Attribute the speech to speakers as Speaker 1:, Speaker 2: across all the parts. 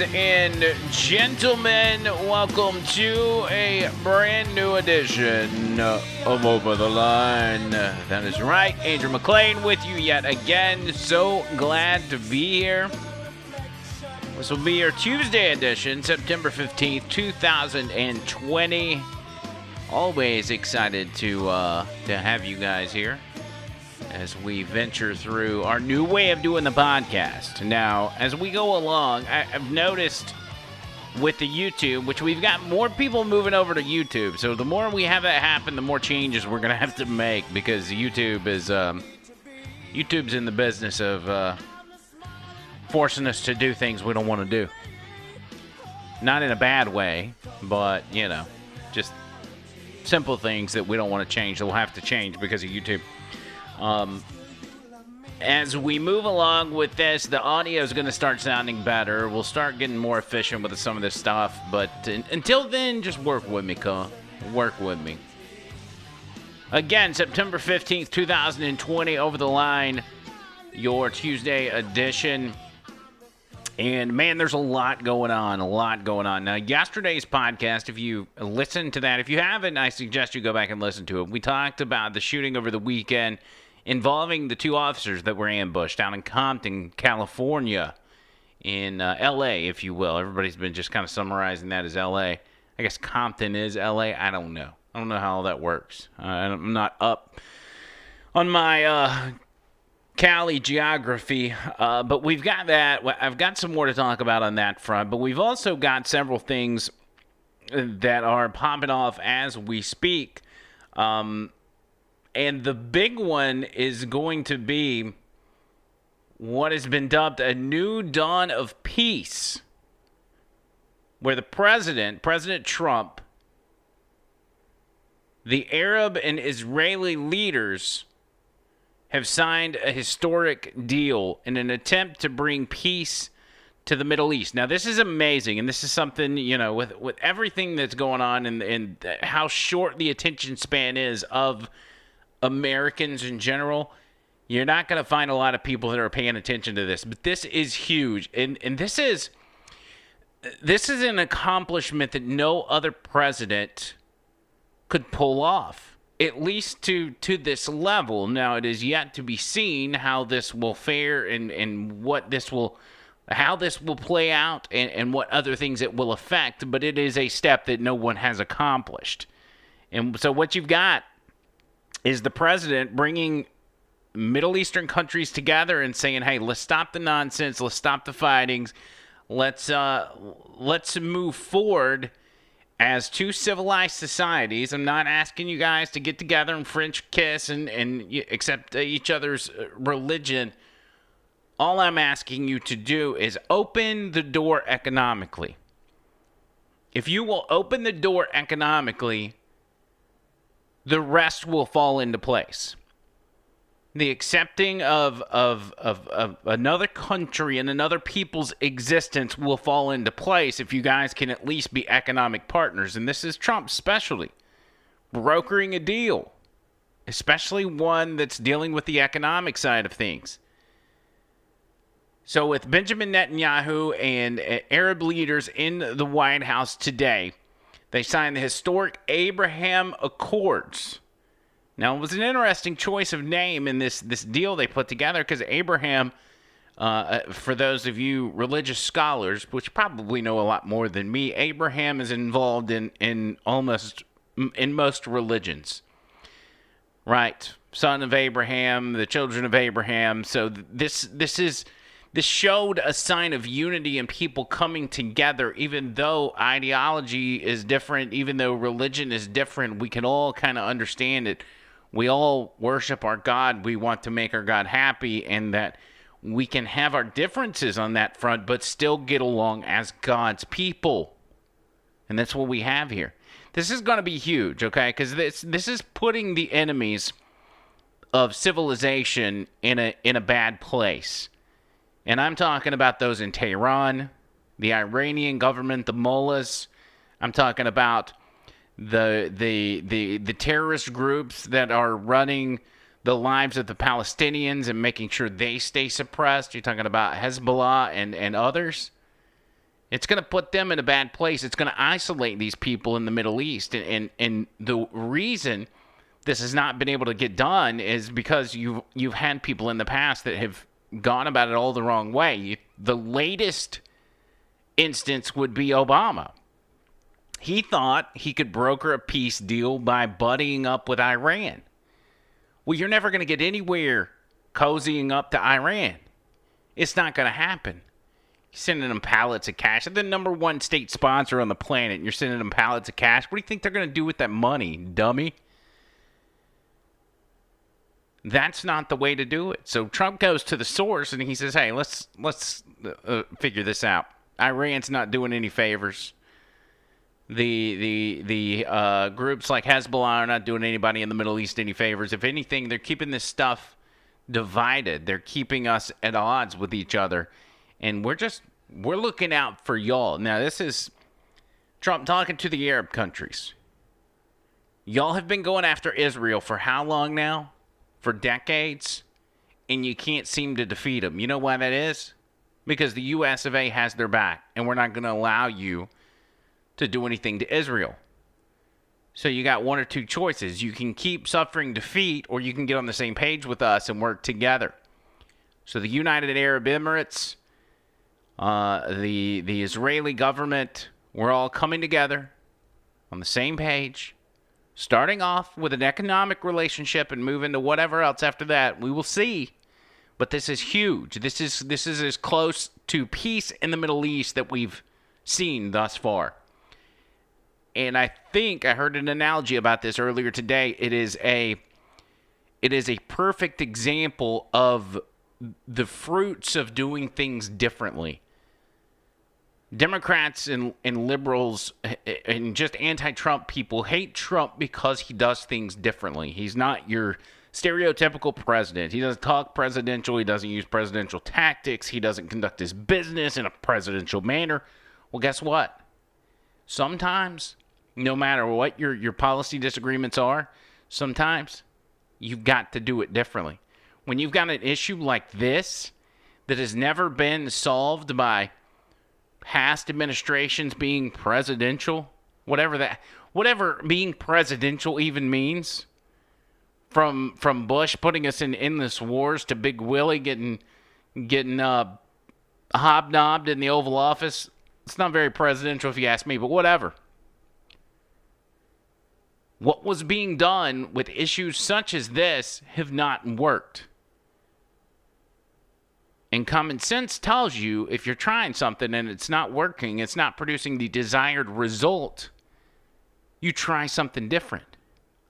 Speaker 1: And
Speaker 2: gentlemen, welcome to a brand new edition of Over the Line. That is right, Andrew McLean with you yet again. So glad to be here. This will be your Tuesday edition, September 15th, 2020. Always excited to uh, to have you guys here as we venture through our new way of doing the podcast. Now, as we go along, I, I've noticed with the YouTube, which we've got more people moving over to YouTube. So the more we have that happen, the more changes we're gonna have to make because YouTube is um, YouTube's in the business of uh, forcing us to do things we don't want to do. Not in a bad way, but you know, just simple things that we don't want to change that we'll have to change because of YouTube. Um, as we move along with this, the audio is going to start sounding better. We'll start getting more efficient with some of this stuff. But un- until then, just work with me, cuz. Work with me. Again, September 15th, 2020, over the line, your Tuesday edition. And man, there's a lot going on, a lot going on. Now, yesterday's podcast, if you listened to that, if you haven't, I suggest you go back and listen to it. We talked about the shooting over the weekend involving the two officers that were ambushed down in Compton, California, in uh, LA, if you will. Everybody's been just kind of summarizing that as LA. I guess Compton is LA. I don't know. I don't know how all that works. Uh, I'm not up on my uh, Cali geography, uh, but we've got that. I've got some more to talk about on that front, but we've also got several things that are popping off as we speak. Um, and the big one is going to be what has been dubbed a new dawn of peace, where the president, President Trump, the Arab and Israeli leaders have signed a historic deal in an attempt to bring peace to the Middle East. Now, this is amazing, and this is something you know with with everything that's going on and and how short the attention span is of Americans in general. You're not going to find a lot of people that are paying attention to this, but this is huge, and and this is this is an accomplishment that no other president could pull off at least to to this level now it is yet to be seen how this will fare and and what this will how this will play out and, and what other things it will affect but it is a step that no one has accomplished and so what you've got is the president bringing middle eastern countries together and saying hey let's stop the nonsense let's stop the fightings let's uh let's move forward as two civilized societies, I'm not asking you guys to get together and French kiss and, and accept uh, each other's uh, religion. All I'm asking you to do is open the door economically. If you will open the door economically, the rest will fall into place. The accepting of, of, of, of another country and another people's existence will fall into place if you guys can at least be economic partners. And this is Trump's specialty brokering a deal, especially one that's dealing with the economic side of things. So, with Benjamin Netanyahu and uh, Arab leaders in the White House today, they signed the historic Abraham Accords. Now, it was an interesting choice of name in this, this deal they put together because Abraham, uh, uh, for those of you religious scholars, which probably know a lot more than me, Abraham is involved in, in almost in most religions. Right, son of Abraham, the children of Abraham. So this this is this showed a sign of unity and people coming together, even though ideology is different, even though religion is different. We can all kind of understand it. We all worship our God. We want to make our God happy, and that we can have our differences on that front, but still get along as God's people. And that's what we have here. This is going to be huge, okay? Because this this is putting the enemies of civilization in a in a bad place. And I'm talking about those in Tehran, the Iranian government, the mullahs. I'm talking about the the the the terrorist groups that are running the lives of the Palestinians and making sure they stay suppressed. You're talking about Hezbollah and, and others. It's going to put them in a bad place. It's going to isolate these people in the Middle East. And, and, and the reason this has not been able to get done is because you've, you've had people in the past that have gone about it all the wrong way. The latest instance would be Obama. He thought he could broker a peace deal by buddying up with Iran. Well, you're never going to get anywhere cozying up to Iran. It's not going to happen. You're sending them pallets of cash. They're the number one state sponsor on the planet, you're sending them pallets of cash. What do you think they're going to do with that money, dummy? That's not the way to do it. So Trump goes to the source and he says, "Hey, let's let's uh, figure this out. Iran's not doing any favors. The the the uh, groups like Hezbollah are not doing anybody in the Middle East any favors. If anything, they're keeping this stuff divided. They're keeping us at odds with each other, and we're just we're looking out for y'all. Now, this is Trump talking to the Arab countries. Y'all have been going after Israel for how long now? For decades, and you can't seem to defeat them. You know why that is? Because the U.S. of A. has their back, and we're not going to allow you to do anything to Israel. So you got one or two choices. You can keep suffering defeat, or you can get on the same page with us and work together. So the United Arab Emirates, uh, the the Israeli government, we're all coming together on the same page, starting off with an economic relationship and moving to whatever else after that. We will see. But this is huge. This is this is as close to peace in the Middle East that we've seen thus far. And I think I heard an analogy about this earlier today. It is a it is a perfect example of the fruits of doing things differently. Democrats and, and liberals eh, eh, and just anti Trump people hate Trump because he does things differently. He's not your stereotypical president. He doesn't talk presidential. He doesn't use presidential tactics. He doesn't conduct his business in a presidential manner. Well, guess what? Sometimes, no matter what your, your policy disagreements are, sometimes you've got to do it differently. When you've got an issue like this that has never been solved by past administrations being presidential, whatever that whatever being presidential even means, from from Bush putting us in endless wars to Big Willie getting getting uh, hobnobbed in the Oval Office. It's not very presidential if you ask me, but whatever. What was being done with issues such as this have not worked. And common sense tells you if you're trying something and it's not working, it's not producing the desired result, You try something different.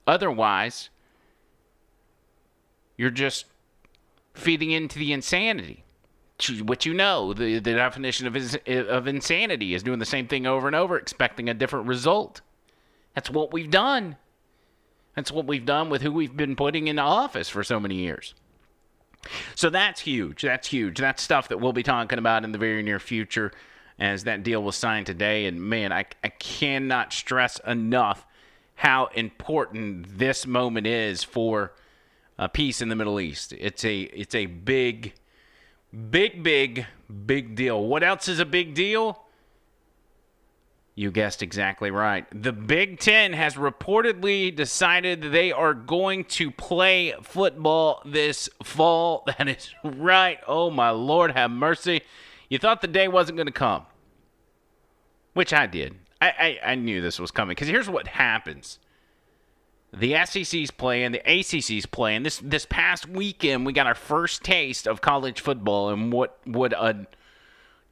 Speaker 2: Otherwise, you're just feeding into the insanity. What you know, the, the definition of, of insanity is doing the same thing over and over, expecting a different result. That's what we've done. That's what we've done with who we've been putting into office for so many years. So that's huge. That's huge. That's stuff that we'll be talking about in the very near future as that deal was signed today. And man, I, I cannot stress enough how important this moment is for uh, peace in the Middle East. It's a it's a big, big, big, big deal. What else is a big deal? You guessed exactly right. The Big Ten has reportedly decided they are going to play football this fall. That is right. Oh, my Lord, have mercy. You thought the day wasn't going to come, which I did. I, I, I knew this was coming because here's what happens. The SEC's playing, the ACC's playing. This this past weekend, we got our first taste of college football and what would a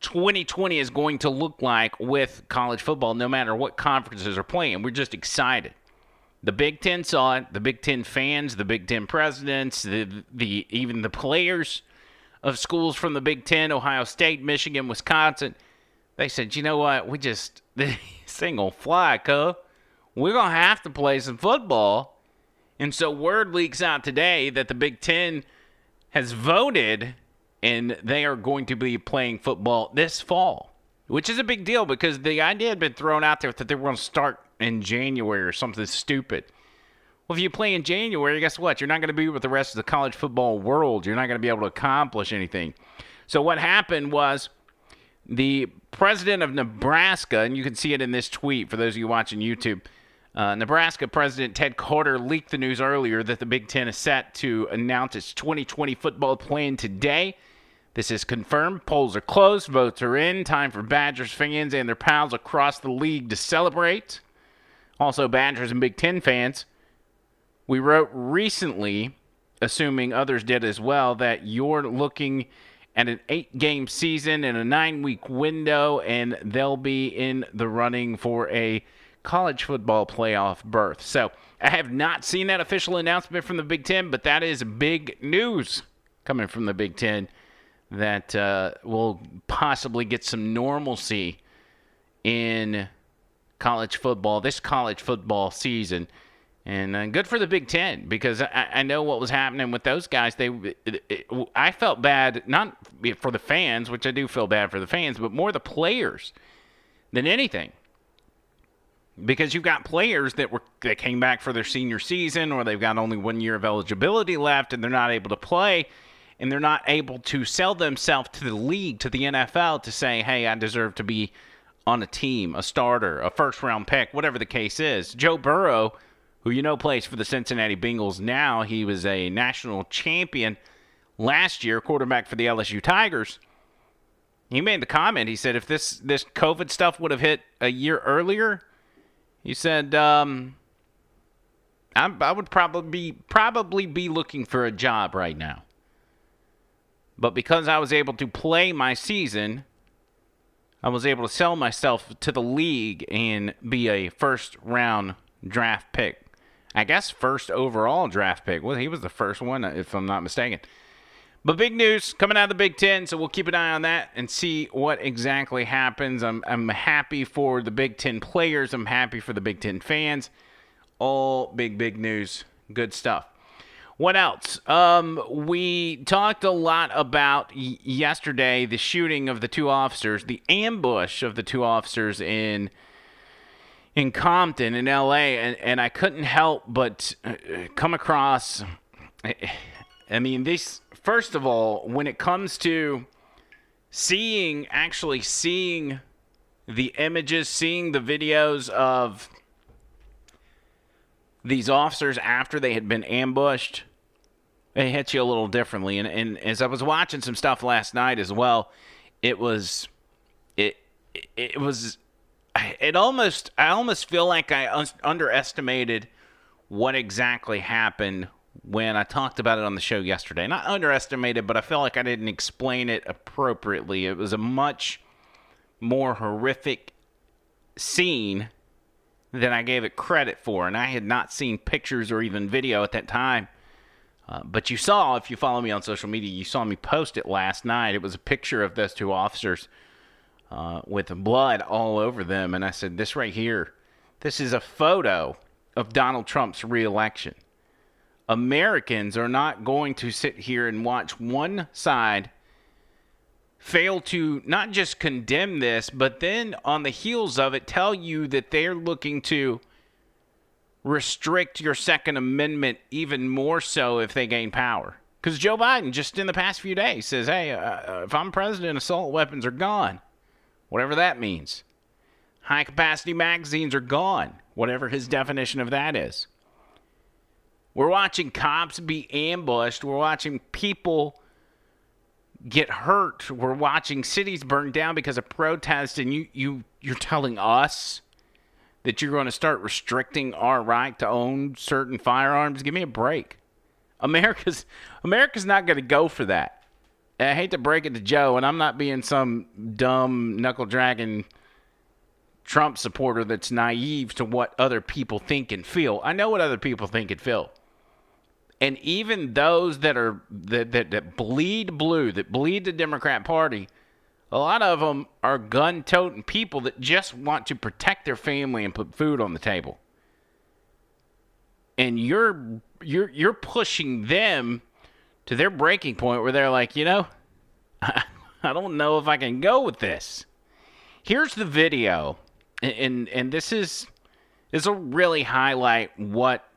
Speaker 2: 2020 is going to look like with college football, no matter what conferences are playing. We're just excited. The Big Ten saw it. The Big Ten fans, the Big Ten presidents, the the even the players of schools from the Big Ten, Ohio State, Michigan, Wisconsin, they said, you know what? We just this thing will fly, cuz. We're gonna have to play some football. And so word leaks out today that the Big Ten has voted and they are going to be playing football this fall, which is a big deal because the idea had been thrown out there that they were going to start in January or something stupid. Well, if you play in January, guess what? You're not going to be with the rest of the college football world. You're not going to be able to accomplish anything. So, what happened was the president of Nebraska, and you can see it in this tweet for those of you watching YouTube. Uh, Nebraska President Ted Carter leaked the news earlier that the Big Ten is set to announce its 2020 football plan today. This is confirmed. Polls are closed. Votes are in. Time for Badgers fans and their pals across the league to celebrate. Also, Badgers and Big Ten fans. We wrote recently, assuming others did as well, that you're looking at an eight game season in a nine week window, and they'll be in the running for a college football playoff berth. So I have not seen that official announcement from the Big Ten, but that is big news coming from the Big Ten that uh, will possibly get some normalcy in college football this college football season. And uh, good for the Big Ten because I, I, know what was happening with those guys. They, it, it, I felt bad not for the fans, which I do feel bad for the fans, but more the players than anything. Because you've got players that were that came back for their senior season, or they've got only one year of eligibility left, and they're not able to play and they're not able to sell themselves to the league, to the NFL, to say, hey, I deserve to be on a team, a starter, a first round pick, whatever the case is. Joe Burrow, who you know plays for the Cincinnati Bengals now, he was a national champion last year, quarterback for the LSU Tigers. He made the comment. He said, if this, this COVID stuff would have hit a year earlier, he said, um, I, I would probably be, probably be looking for a job right now. But because I was able to play my season, I was able to sell myself to the league and be a first round draft pick. I guess first overall draft pick. Well, he was the first one, if I'm not mistaken. But big news coming out of the Big Ten, so we'll keep an eye on that and see what exactly happens. I'm, I'm happy for the Big Ten players. I'm happy for the Big Ten fans. All big, big news. Good stuff. What else? Um, we talked a lot about y- yesterday the shooting of the two officers, the ambush of the two officers in in Compton in L.A. and, and I couldn't help but uh, come across. I mean, this first of all, when it comes to seeing actually seeing the images, seeing the videos of these officers after they had been ambushed, it hits you a little differently. And, and as I was watching some stuff last night as well, it was it it was it almost I almost feel like I un- underestimated what exactly happened when I talked about it on the show yesterday. Not underestimated, but I feel like I didn't explain it appropriately. It was a much more horrific scene than I gave it credit for. And I had not seen pictures or even video at that time. Uh, but you saw, if you follow me on social media, you saw me post it last night. It was a picture of those two officers uh, with blood all over them. And I said, This right here, this is a photo of Donald Trump's reelection. Americans are not going to sit here and watch one side fail to not just condemn this, but then on the heels of it, tell you that they're looking to restrict your Second Amendment even more so if they gain power. Because Joe Biden, just in the past few days, says, hey, uh, uh, if I'm president, assault weapons are gone, whatever that means. High capacity magazines are gone, whatever his definition of that is. We're watching cops be ambushed. We're watching people get hurt. We're watching cities burn down because of protest, and you you you're telling us that you're going to start restricting our right to own certain firearms. Give me a break. America's America's not going to go for that. I hate to break it to Joe, and I'm not being some dumb knuckle dragging Trump supporter that's naive to what other people think and feel. I know what other people think and feel and even those that are that, that, that bleed blue, that bleed the Democrat Party, a lot of them are gun-toting people that just want to protect their family and put food on the table. And you're you're you're pushing them to their breaking point where they're like, you know, I, I don't know if I can go with this. Here's the video, and and, and this is this will really highlight what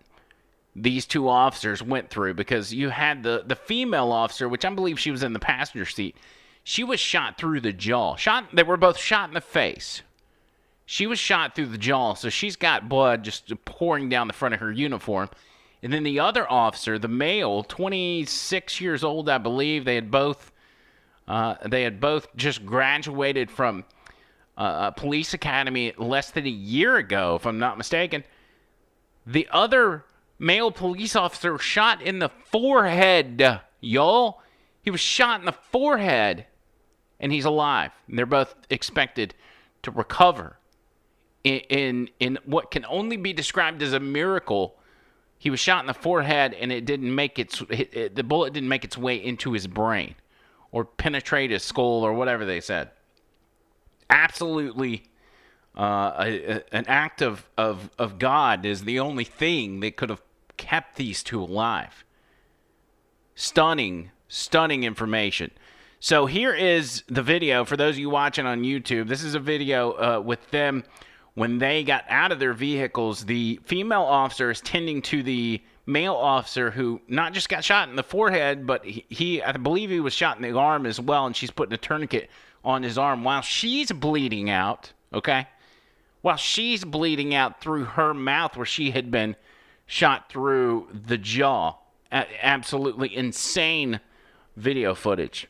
Speaker 2: these two officers went through because you had the the female officer, which I believe she was in the passenger seat. She was shot through the jaw. Shot. They were both shot in the face. She was shot through the jaw, so she's got blood just pouring down the front of her uniform. And then the other officer, the male, 26 years old, I believe, they had both uh, they had both just graduated from uh, a police academy less than a year ago, if I'm not mistaken. The other male police officer shot in the forehead, y'all. He was shot in the forehead, and he's alive. And they're both expected to recover. In, in in what can only be described as a miracle, he was shot in the forehead, and it didn't make its it, it, the bullet didn't make its way into his brain, or penetrate his skull, or whatever they said. Absolutely uh, a, a, an act of, of, of God is the only thing that could have kept these two alive. Stunning, stunning information. So here is the video for those of you watching on YouTube. This is a video uh, with them when they got out of their vehicles. The female officer is tending to the male officer who not just got shot in the forehead, but he, he I believe he was shot in the arm as well, and she's putting a tourniquet on his arm while she's bleeding out. Okay, while she's bleeding out through her mouth where she had been shot through the jaw. A- absolutely insane video footage.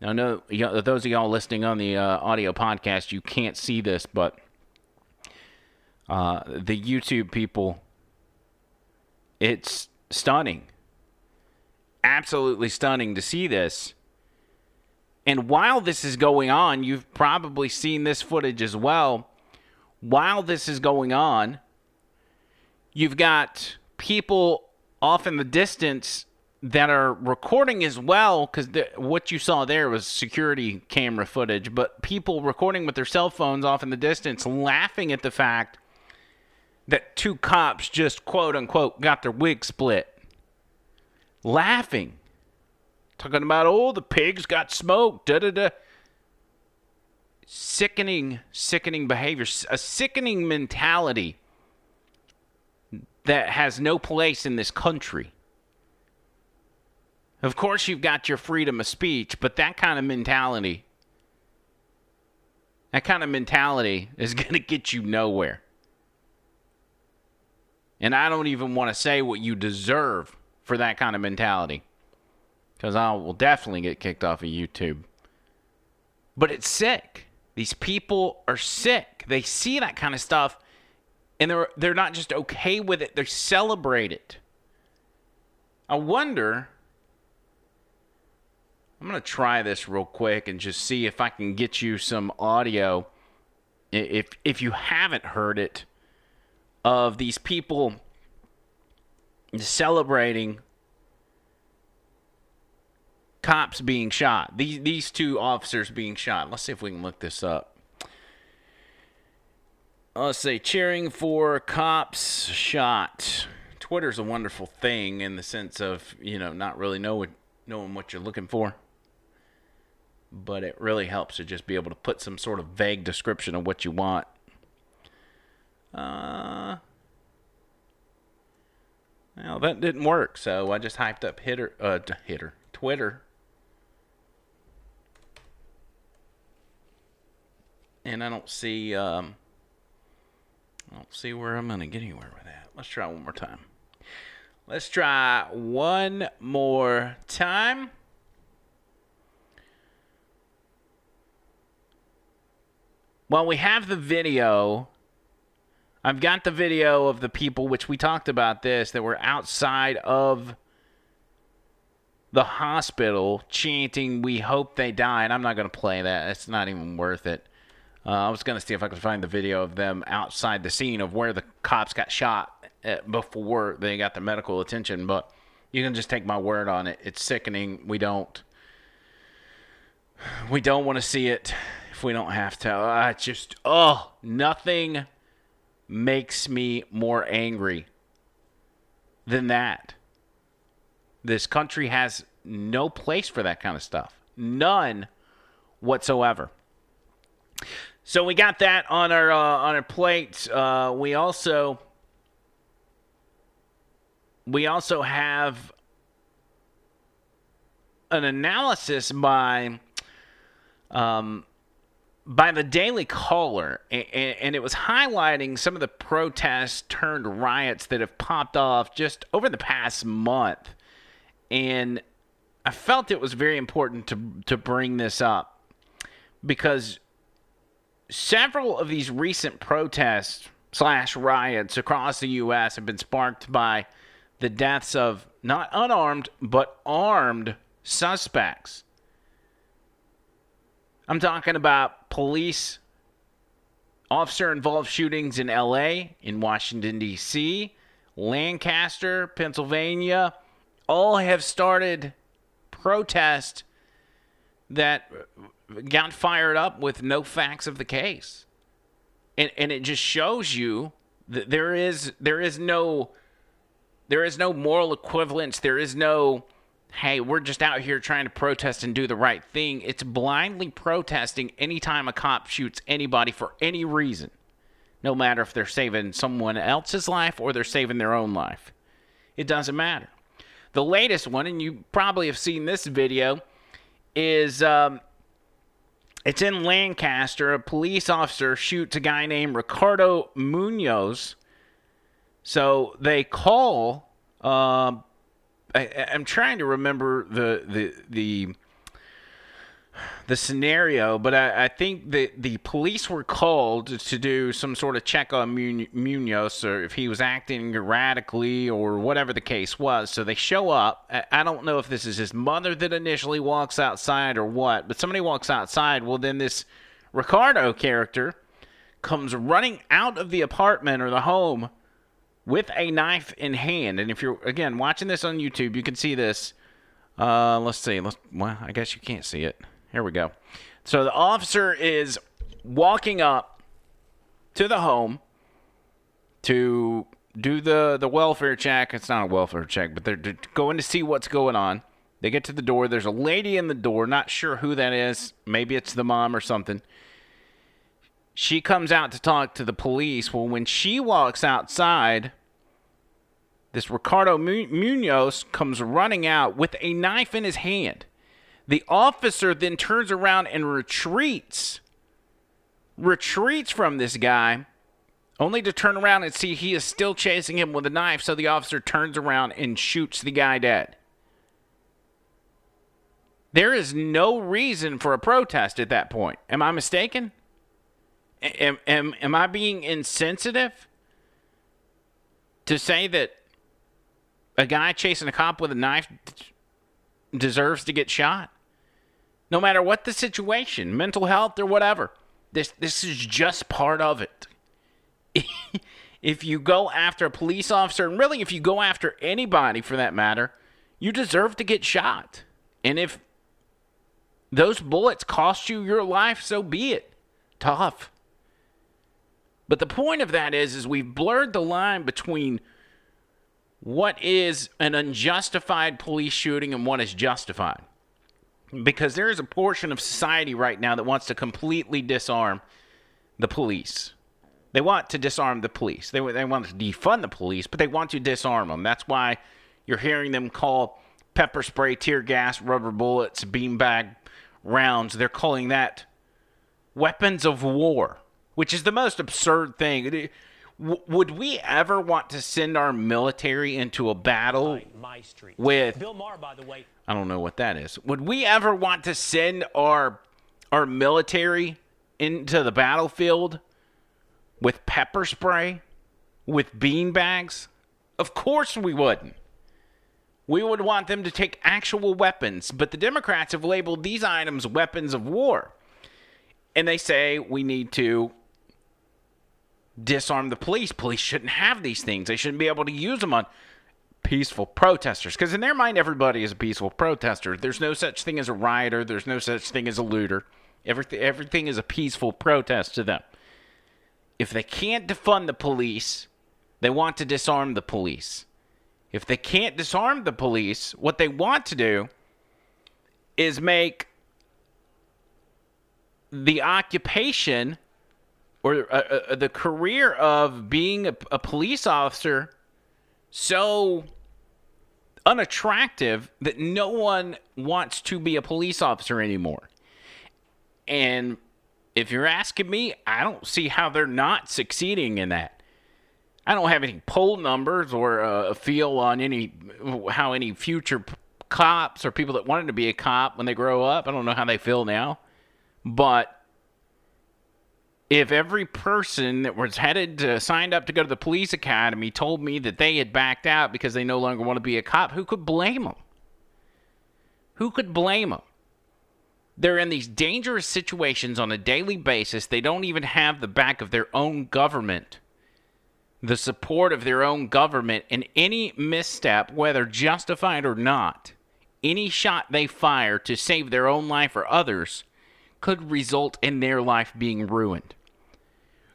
Speaker 2: Now, no, those of y'all listening on the uh, audio podcast, you can't see this, but uh, the YouTube people, it's stunning. Absolutely stunning to see this. And while this is going on, you've probably seen this footage as well. While this is going on, You've got people off in the distance that are recording as well because what you saw there was security camera footage, but people recording with their cell phones off in the distance laughing at the fact that two cops just quote unquote got their wig split. Laughing. Talking about, oh, the pigs got smoked, da da da. Sickening, sickening behavior, a sickening mentality that has no place in this country. Of course, you've got your freedom of speech, but that kind of mentality, that kind of mentality is going to get you nowhere. And I don't even want to say what you deserve for that kind of mentality because I will definitely get kicked off of YouTube. But it's sick. These people are sick. They see that kind of stuff and they're they're not just okay with it; they celebrate it. I wonder. I'm gonna try this real quick and just see if I can get you some audio if if you haven't heard it, of these people celebrating cops being shot. These these two officers being shot. Let's see if we can look this up. Let's say cheering for cops shot. Twitter's a wonderful thing in the sense of you know not really knowing knowing what you're looking for, but it really helps to just be able to put some sort of vague description of what you want. Uh, well, that didn't work, so I just hyped up hitter, uh, hitter, Twitter, and I don't see, um, I don't see where I'm gonna get anywhere with that. Let's try one more time. Let's try one more time. Well, we have the video. I've got the video of the people, which we talked about this, that were outside of the hospital chanting, We hope they die. And I'm not going to play that. It's not even worth it. Uh, I was going to see if I could find the video of them outside the scene of where the cops got shot uh, before they got the medical attention. But you can just take my word on it. It's sickening. We don't. We don't want to see it if we don't have to. I just, oh, nothing makes me more angry than that. This country has no place for that kind of stuff. None whatsoever. So we got that on our uh, on our plate. Uh, we also we also have an analysis by um, by the Daily Caller, and, and, it was highlighting some of the protests turned riots that have popped off just over the past month. And I felt it was very important to to bring this up because several of these recent protests slash riots across the U.S. have been sparked by the deaths of not unarmed but armed suspects. I'm talking about police officer involved shootings in LA, in Washington, D.C., Lancaster, Pennsylvania, all have started protests that got fired up with no facts of the case. And, and it just shows you that there is there is no there is no moral equivalence. There is no hey, we're just out here trying to protest and do the right thing. It's blindly protesting anytime a cop shoots anybody for any reason, no matter if they're saving someone else's life or they're saving their own life. It doesn't matter. The latest one, and you probably have seen this video, is um, it's in Lancaster. A police officer shoots a guy named Ricardo Munoz. So they call. Uh, I, am trying to remember the the the the scenario, but I, I, think that the police were called to do some sort of check on Munoz or if he was acting erratically or whatever the case was. So they show up. I don't know if this is his mother that initially walks outside or what, but somebody walks outside. Well, then this Ricardo character comes running out of the apartment or the home with a knife in hand. And if you're again watching this on YouTube, you can see this. Uh, let's see. Let's. Well, I guess you can't see it. Here we go. So the officer is walking up to the home to do the the welfare check. It's not a welfare check, but they're, they're going to see what's going on. They get to the door. There's a lady in the door. Not sure who that is. Maybe it's the mom or something. She comes out to talk to the police. Well, when she walks outside, this Ricardo Munoz comes running out with a knife in his hand. The officer then turns around and retreats. Retreats from this guy, only to turn around and see he is still chasing him with a knife. So the officer turns around and shoots the guy dead. There is no reason for a protest at that point. Am I mistaken? Am, am, am I being insensitive to say that a guy chasing a cop with a knife deserves to get shot? No matter what the situation, mental health or whatever, This this is just part of it. if you go after a police officer, and really if you go after anybody for that matter, you deserve to get shot. And if those bullets cost you your life, so be it. Tough. But the point of that is is we've blurred the line between what is an unjustified police shooting and what is justified. Because there is a portion of society right now that wants to completely disarm the police. They want to disarm the police. They, they want to defund the police, but they want to disarm them. That's why you're hearing them call pepper spray, tear gas, rubber bullets, beanbag rounds. They're calling that weapons of war, which is the most absurd thing. W- would we ever want to send our military into a battle
Speaker 3: my street.
Speaker 2: with
Speaker 3: Bill Maher, by the way,
Speaker 2: I don't know what that is. Would we ever want to send our our military into the battlefield with pepper spray, with bean bags? Of course we wouldn't. We would want them to take actual weapons, but the Democrats have labeled these items weapons of war. And they say we need to disarm the police. Police shouldn't have these things. They shouldn't be able to use them on peaceful protesters. Because in their mind, everybody is a peaceful protester. There's no such thing as a rioter. There's no such thing as a looter. Everything, everything is a peaceful protest to them. If they can't defund the police, they want to disarm the police. If they can't disarm the police, what they want to do is make the occupation or uh, uh, the career of being a, a police officer so unattractive that no one wants to be a police officer anymore. And if you're asking me, I don't see how they're not succeeding in that. I don't have any poll numbers or uh, a feel on any how any future p- cops or people that wanted to be a cop when they grow up. I don't know how they feel now, but if every person that was headed to signed up to go to the police academy told me that they had backed out because they no longer want to be a cop, who could blame them? Who could blame them? They're in these dangerous situations on a daily basis. They don't even have the back of their own government, the support of their own government, and any misstep, whether justified or not, any shot they fire to save their own life or others could result in their life being ruined.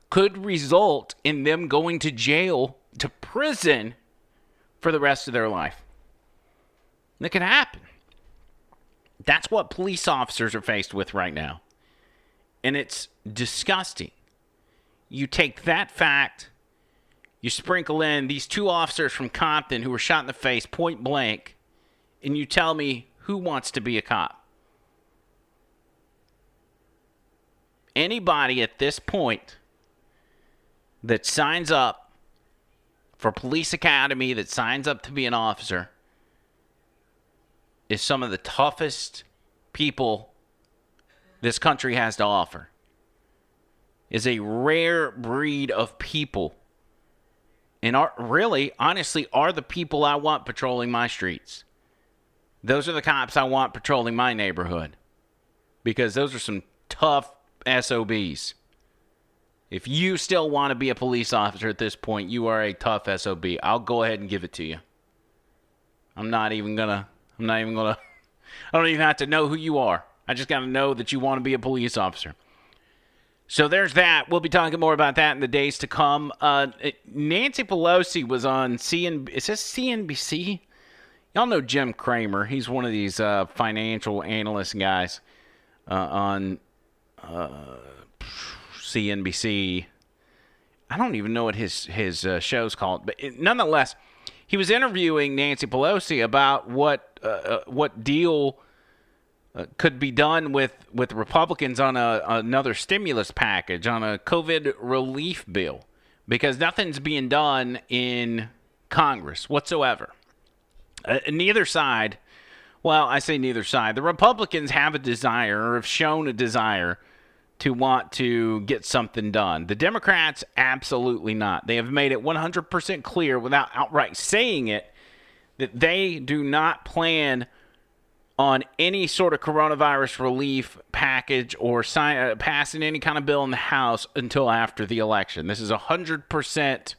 Speaker 2: Could result in them going to jail, to prison for the rest of their life. That can happen. That's what police officers are faced with right now. And it's disgusting. You take that fact, you sprinkle in these two officers from Compton who were shot in the face point blank, and you tell me who wants to be a cop. Anybody at this point that signs up for police academy, that signs up to be an officer, is some of the toughest people this country has to offer. Is a rare breed of people. And are really, honestly, are the people I want patrolling my streets. Those are the cops I want patrolling my neighborhood. Because those are some tough SOBs. If you still want to be a police officer at this point, you are a tough SOB. I'll go ahead and give it to you. I'm not even gonna I'm not even gonna. I don't even have to know who you are. I just got to know that you want to be a police officer. So there's that. We'll be talking more about that in the days to come. Uh, Nancy Pelosi was on CN. Is this CNBC? Y'all know Jim Cramer. He's one of these uh, financial analyst guys uh, on uh, CNBC. I don't even know what his his uh, show's called, but it, nonetheless, he was interviewing Nancy Pelosi about what uh, uh, what deal uh, could be done with with Republicans on a another stimulus package on a COVID relief bill because nothing's being done in Congress whatsoever. Uh, neither side, well, I say neither side. The Republicans have a desire or have shown a desire to want to get something done. The Democrats, absolutely not. They have made it 100% clear without outright saying it that they do not plan on any sort of coronavirus relief package or sign, uh, passing any kind of bill in the House until after the election. This is 100%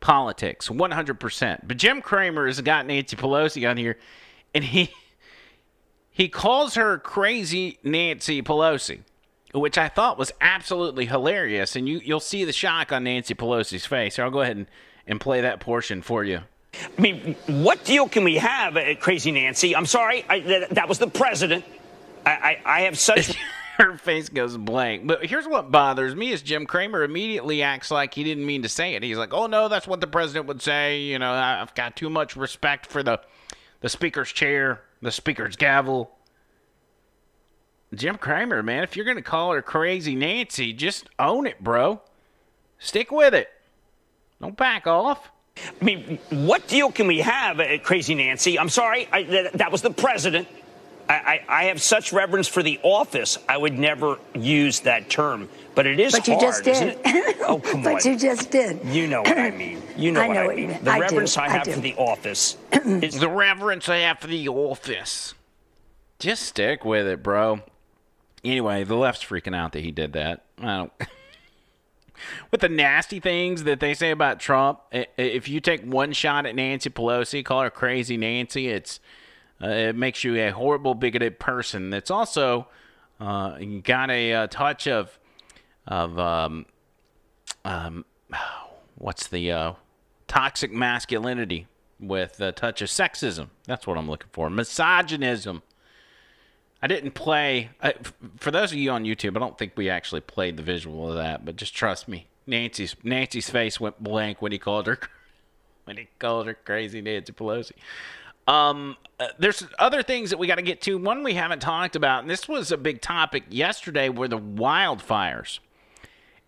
Speaker 2: politics, 100%. But Jim Cramer has got Nancy Pelosi on here, and he he calls her crazy Nancy Pelosi, which I thought was absolutely hilarious. And you you'll see the shock on Nancy Pelosi's face. Here, I'll go ahead and, and play that portion for you.
Speaker 3: I mean, what deal can we have, uh, Crazy Nancy? I'm sorry, I, th- that was the president. I, I, I have such.
Speaker 2: Her face goes blank. But here's what bothers me is Jim Cramer immediately acts like he didn't mean to say it. He's like, "Oh no, that's what the president would say." You know, I've got too much respect for the the speaker's chair, the speaker's gavel. Jim Cramer, man, if you're gonna call her Crazy Nancy, just own it, bro. Stick with it. Don't back off.
Speaker 3: I mean, what deal can we have, uh, Crazy Nancy? I'm sorry, I, th- that was the president. I, I, I have such reverence for the office. I would never use that term, but it is
Speaker 4: But you
Speaker 3: hard,
Speaker 4: just
Speaker 3: isn't
Speaker 4: did.
Speaker 3: it? Oh, come
Speaker 4: but
Speaker 3: on.
Speaker 4: But you just did.
Speaker 3: You know what I mean. You know
Speaker 4: I
Speaker 3: what
Speaker 4: know
Speaker 3: I
Speaker 4: what you
Speaker 3: mean.
Speaker 4: mean.
Speaker 3: The
Speaker 4: I
Speaker 3: reverence I
Speaker 4: I
Speaker 3: have
Speaker 4: do.
Speaker 3: for the office is
Speaker 2: The reverence I have for the office. Just stick with it, bro. Anyway, the left's freaking out that he did that. I don't. with the nasty things that they say about Trump, if you take one shot at Nancy Pelosi, call her crazy Nancy, it's uh, it makes you a horrible, bigoted person. That's also uh, got a, uh touch of of um, um, what's the uh, toxic masculinity with a touch of sexism. That's what I'm looking for. Misogynism. I didn't play. I, for those of you on YouTube, I don't think we actually played the visual of that, but just trust me. Nancy's Nancy's face went blank when he called her when he called her crazy Nancy Pelosi. Um, uh, there's other things that we got to get to. One we haven't talked about, and this was a big topic yesterday, were the wildfires.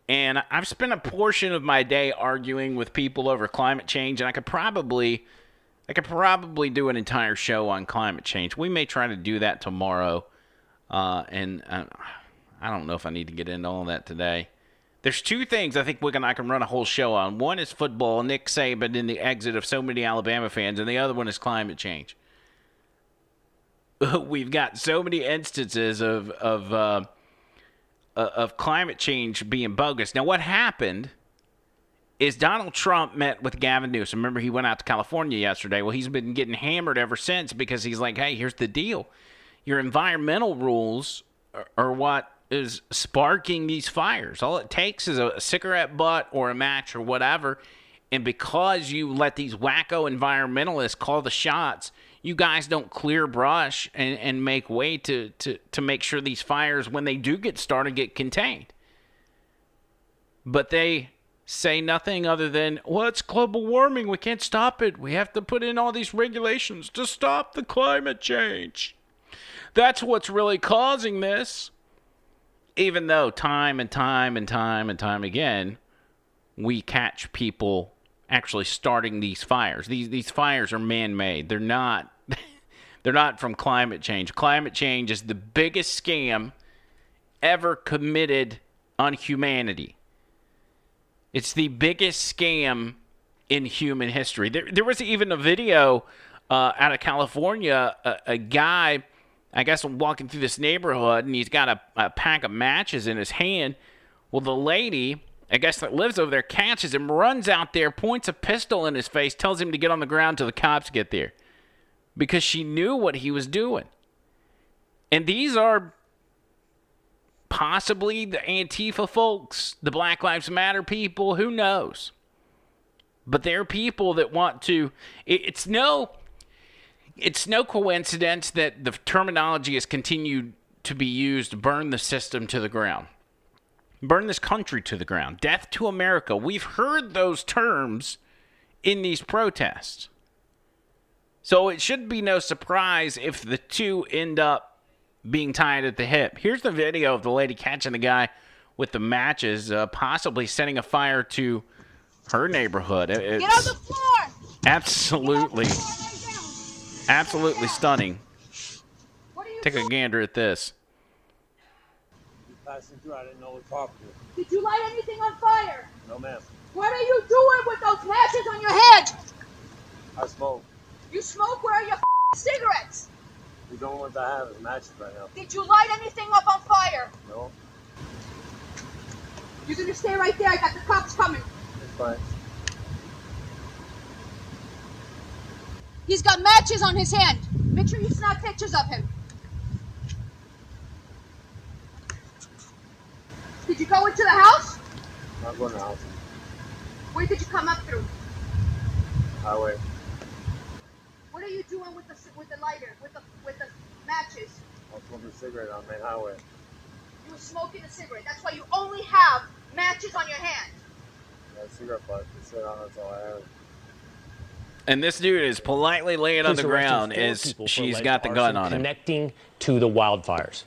Speaker 2: And I've spent a portion of my day arguing with people over climate change, and I could probably, I could probably do an entire show on climate change. We may try to do that tomorrow, uh, and uh, I don't know if I need to get into all that today. There's two things I think we can I can run a whole show on. One is football, Nick Saban, and the exit of so many Alabama fans, and the other one is climate change. We've got so many instances of of uh, uh, of climate change being bogus. Now, what happened is Donald Trump met with Gavin Newsom. Remember, he went out to California yesterday. Well, he's been getting hammered ever since because he's like, hey, here's the deal. Your environmental rules are, are what is sparking these fires. All it takes is a cigarette butt or a match or whatever. And because you let these wacko environmentalists call the shots, you guys don't clear brush and, and make way to, to, to make sure these fires, when they do get started, get contained. But they say nothing other than, well, it's global warming. We can't stop it. We have to put in all these regulations to stop the climate change. That's what's really causing this. Even though time and time and time and time again, we catch people actually starting these fires. These these fires are man-made. They're not they're not from climate change. Climate change is the biggest scam ever committed on humanity. It's the biggest scam in human history. There, there was even a video uh, out of California. A, a guy, I guess, walking through this neighborhood, and he's got a, a pack of matches in his hand. Well, the lady, I guess, that lives over there, catches him, runs out there, points a pistol in his face, tells him to get on the ground till the cops get there because she knew what he was doing. And these are possibly the Antifa folks, the Black Lives Matter people, who knows? But they're people that want to. It's no. It's no coincidence that the terminology has continued to be used burn the system to the ground. Burn this country to the ground. Death to America. We've heard those terms in these protests. So it should be no surprise if the two end up being tied at the hip. Here's the video of the lady catching the guy with the matches, uh, possibly setting a fire to her neighborhood. It-
Speaker 5: Get on the floor!
Speaker 2: absolutely, absolutely stunning.
Speaker 5: What are
Speaker 2: Take a gander at this.
Speaker 6: passing through. I didn't know what property.
Speaker 5: Did you light anything on fire?
Speaker 6: No, ma'am.
Speaker 5: What are you doing with those matches on your head?
Speaker 6: I smoke.
Speaker 5: You smoke? Where are your cigarettes?
Speaker 4: We don't want to have is matches right now.
Speaker 5: Did you light anything up on fire?
Speaker 4: No,
Speaker 5: You're gonna stay right there. I got the cops coming.
Speaker 4: it's fine.
Speaker 5: He's got matches on his hand. Make sure you snap pictures of him. Did you go into the house?
Speaker 4: I'm going to the house.
Speaker 5: Where did you come up through?
Speaker 4: Highway.
Speaker 5: What are you doing with the the lighter, with the with the matches?
Speaker 4: I'm smoking a cigarette on main highway.
Speaker 5: You were smoking a cigarette. That's why you only have matches on your hand.
Speaker 4: I had a cigarette butt. That's it. That's all I have.
Speaker 2: And this dude is politely laying on the ground
Speaker 6: four
Speaker 2: as
Speaker 6: people for
Speaker 2: she's
Speaker 6: alleged
Speaker 2: got the gun on him.
Speaker 6: Connecting to the wildfires.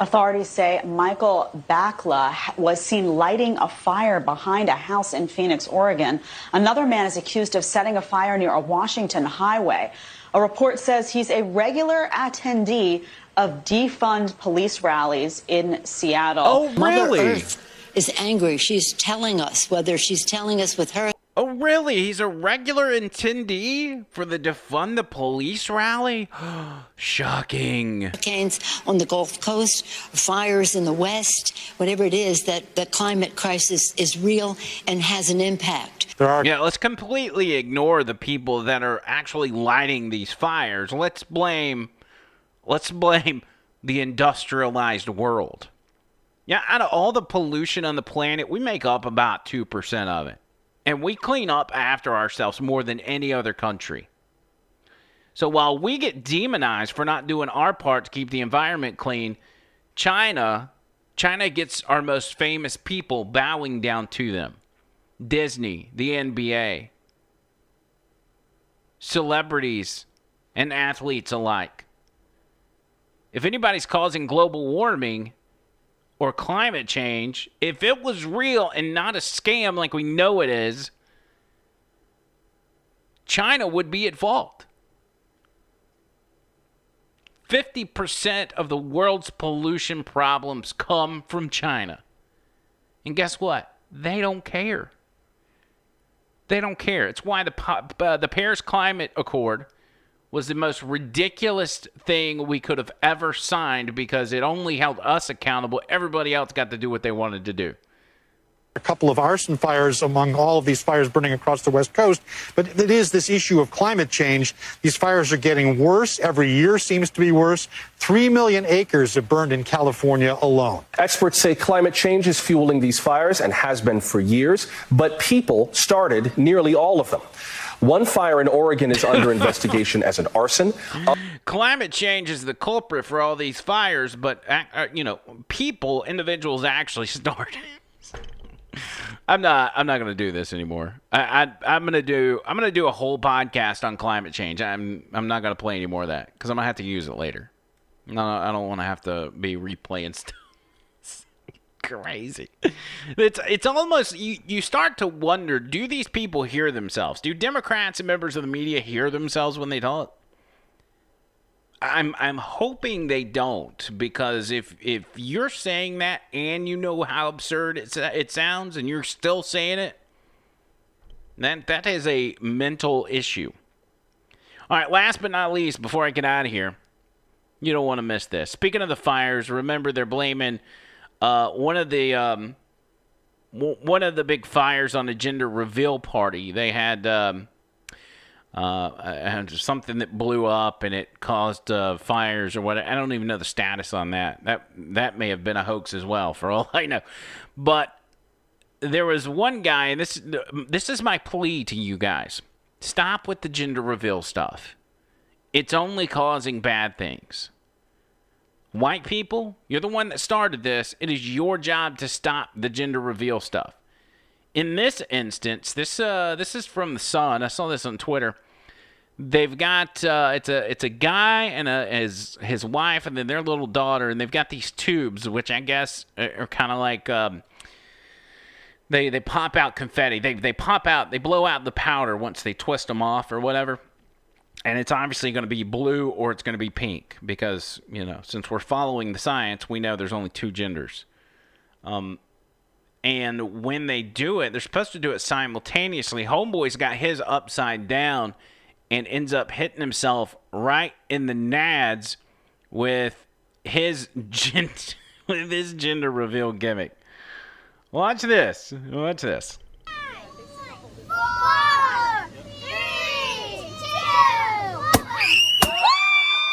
Speaker 7: Authorities say Michael Bakkela was seen lighting a fire behind a house in Phoenix, Oregon. Another man is accused of setting a fire near a Washington highway. A report says he's a regular attendee of defund police rallies in Seattle.
Speaker 2: Oh, really?
Speaker 8: Mother
Speaker 2: really?
Speaker 8: Earth is angry. She's telling us whether she's telling us with her
Speaker 2: Oh, really? He's a regular attendee for the defund the police rally? Shocking.
Speaker 8: hurricanes on the Gulf Coast, fires in the West, whatever it is, that the climate crisis is real and has an impact.
Speaker 2: Yeah, let's completely ignore the people that are actually lighting these fires. Let's blame let's blame the industrialized world. Yeah, out of all the pollution on the planet, we make up about 2% of it. And we clean up after ourselves more than any other country. So while we get demonized for not doing our part to keep the environment clean, China, China gets our most famous people bowing down to them. Disney, the NBA, celebrities, and athletes alike. If anybody's causing global warming or climate change, if it was real and not a scam like we know it is, China would be at fault. 50% of the world's pollution problems come from China. And guess what? They don't care. They don't care. It's why the uh, the Paris Climate Accord was the most ridiculous thing we could have ever signed because it only held us accountable. Everybody else got to do what they wanted to do.
Speaker 9: A couple of arson fires among all of these fires burning across the West Coast. But it is this issue of climate change. These fires are getting worse. Every year seems to be worse. Three million acres have burned in California alone.
Speaker 10: Experts say climate change is fueling these fires and has been for years, but people started nearly all of them. One fire in Oregon is under investigation as an arson.
Speaker 2: Climate change is the culprit for all these fires, but uh, uh, you know, people, individuals actually started. I'm not. I'm not going to do this anymore. I, I I'm going to do. I'm going to do a whole podcast on climate change. I'm. I'm not going to play any more of that because I'm going to have to use it later. No, I don't want to have to be replaying stuff. Crazy. It's it's almost you. You start to wonder: Do these people hear themselves? Do Democrats and members of the media hear themselves when they talk? I'm I'm hoping they don't because if if you're saying that and you know how absurd it it sounds and you're still saying it, then that is a mental issue. All right, last but not least, before I get out of here, you don't want to miss this. Speaking of the fires, remember they're blaming uh, one of the um, w- one of the big fires on the gender reveal party. They had. Um, uh, something that blew up and it caused uh, fires or whatever. I don't even know the status on that. That that may have been a hoax as well, for all I know. But there was one guy, and this this is my plea to you guys: stop with the gender reveal stuff. It's only causing bad things. White people, you're the one that started this. It is your job to stop the gender reveal stuff in this instance, this uh, this is from the Sun. I saw this on Twitter. They've got uh, it's a it's a guy and a, his his wife and then their little daughter, and they've got these tubes, which I guess are, are kind of like um, they they pop out confetti. They they pop out, they blow out the powder once they twist them off or whatever. And it's obviously going to be blue or it's going to be pink because you know since we're following the science, we know there's only two genders. Um, and when they do it, they're supposed to do it simultaneously. Homeboy's got his upside down, and ends up hitting himself right in the nads with his gen- with his gender reveal gimmick. Watch this. Watch this.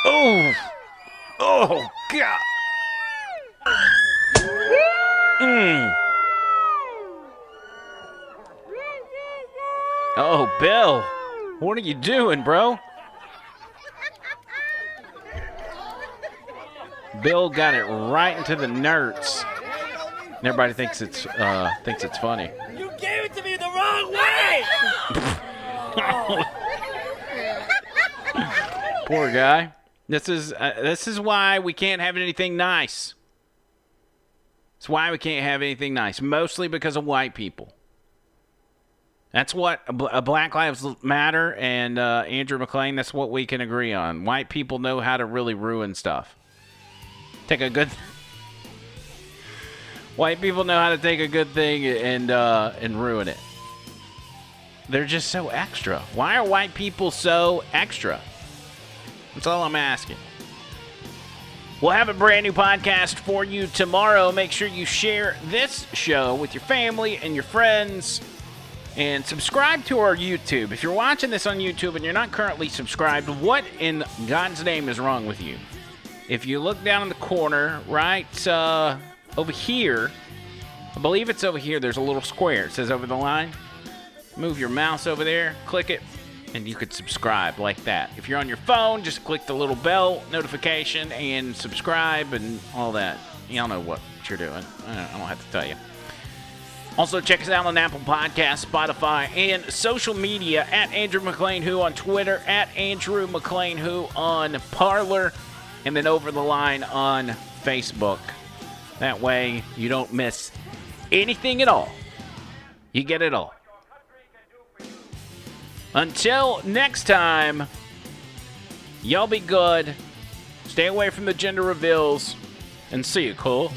Speaker 2: Oh, oh, God. Mm. Oh, Bill, what are you doing, bro? Bill got it right into the nerds. And everybody thinks it's uh, thinks it's funny.
Speaker 1: You gave it to me the wrong way!
Speaker 2: Poor guy. This is uh, this is why we can't have anything nice. It's why we can't have anything nice, mostly because of white people. That's what Black Lives Matter and uh, Andrew McLean. That's what we can agree on. White people know how to really ruin stuff. Take a good. White people know how to take a good thing and uh, and ruin it. They're just so extra. Why are white people so extra? That's all I'm asking. We'll have a brand new podcast for you tomorrow. Make sure you share this show with your family and your friends. And subscribe to our YouTube. If you're watching this on YouTube and you're not currently subscribed, what in God's name is wrong with you? If you look down in the corner, right uh, over here, I believe it's over here, there's a little square. It says over the line. Move your mouse over there, click it, and you could subscribe like that. If you're on your phone, just click the little bell notification and subscribe and all that. Y'all know what you're doing. I don't I don't have to tell you. Also, check us out on Apple Podcasts, Spotify, and social media at Andrew McLean Who on Twitter, at Andrew McLean Who on Parler, and then over the line on Facebook. That way, you don't miss anything at all. You get it all. Until next time, y'all be good. Stay away from the gender reveals, and see you, cool.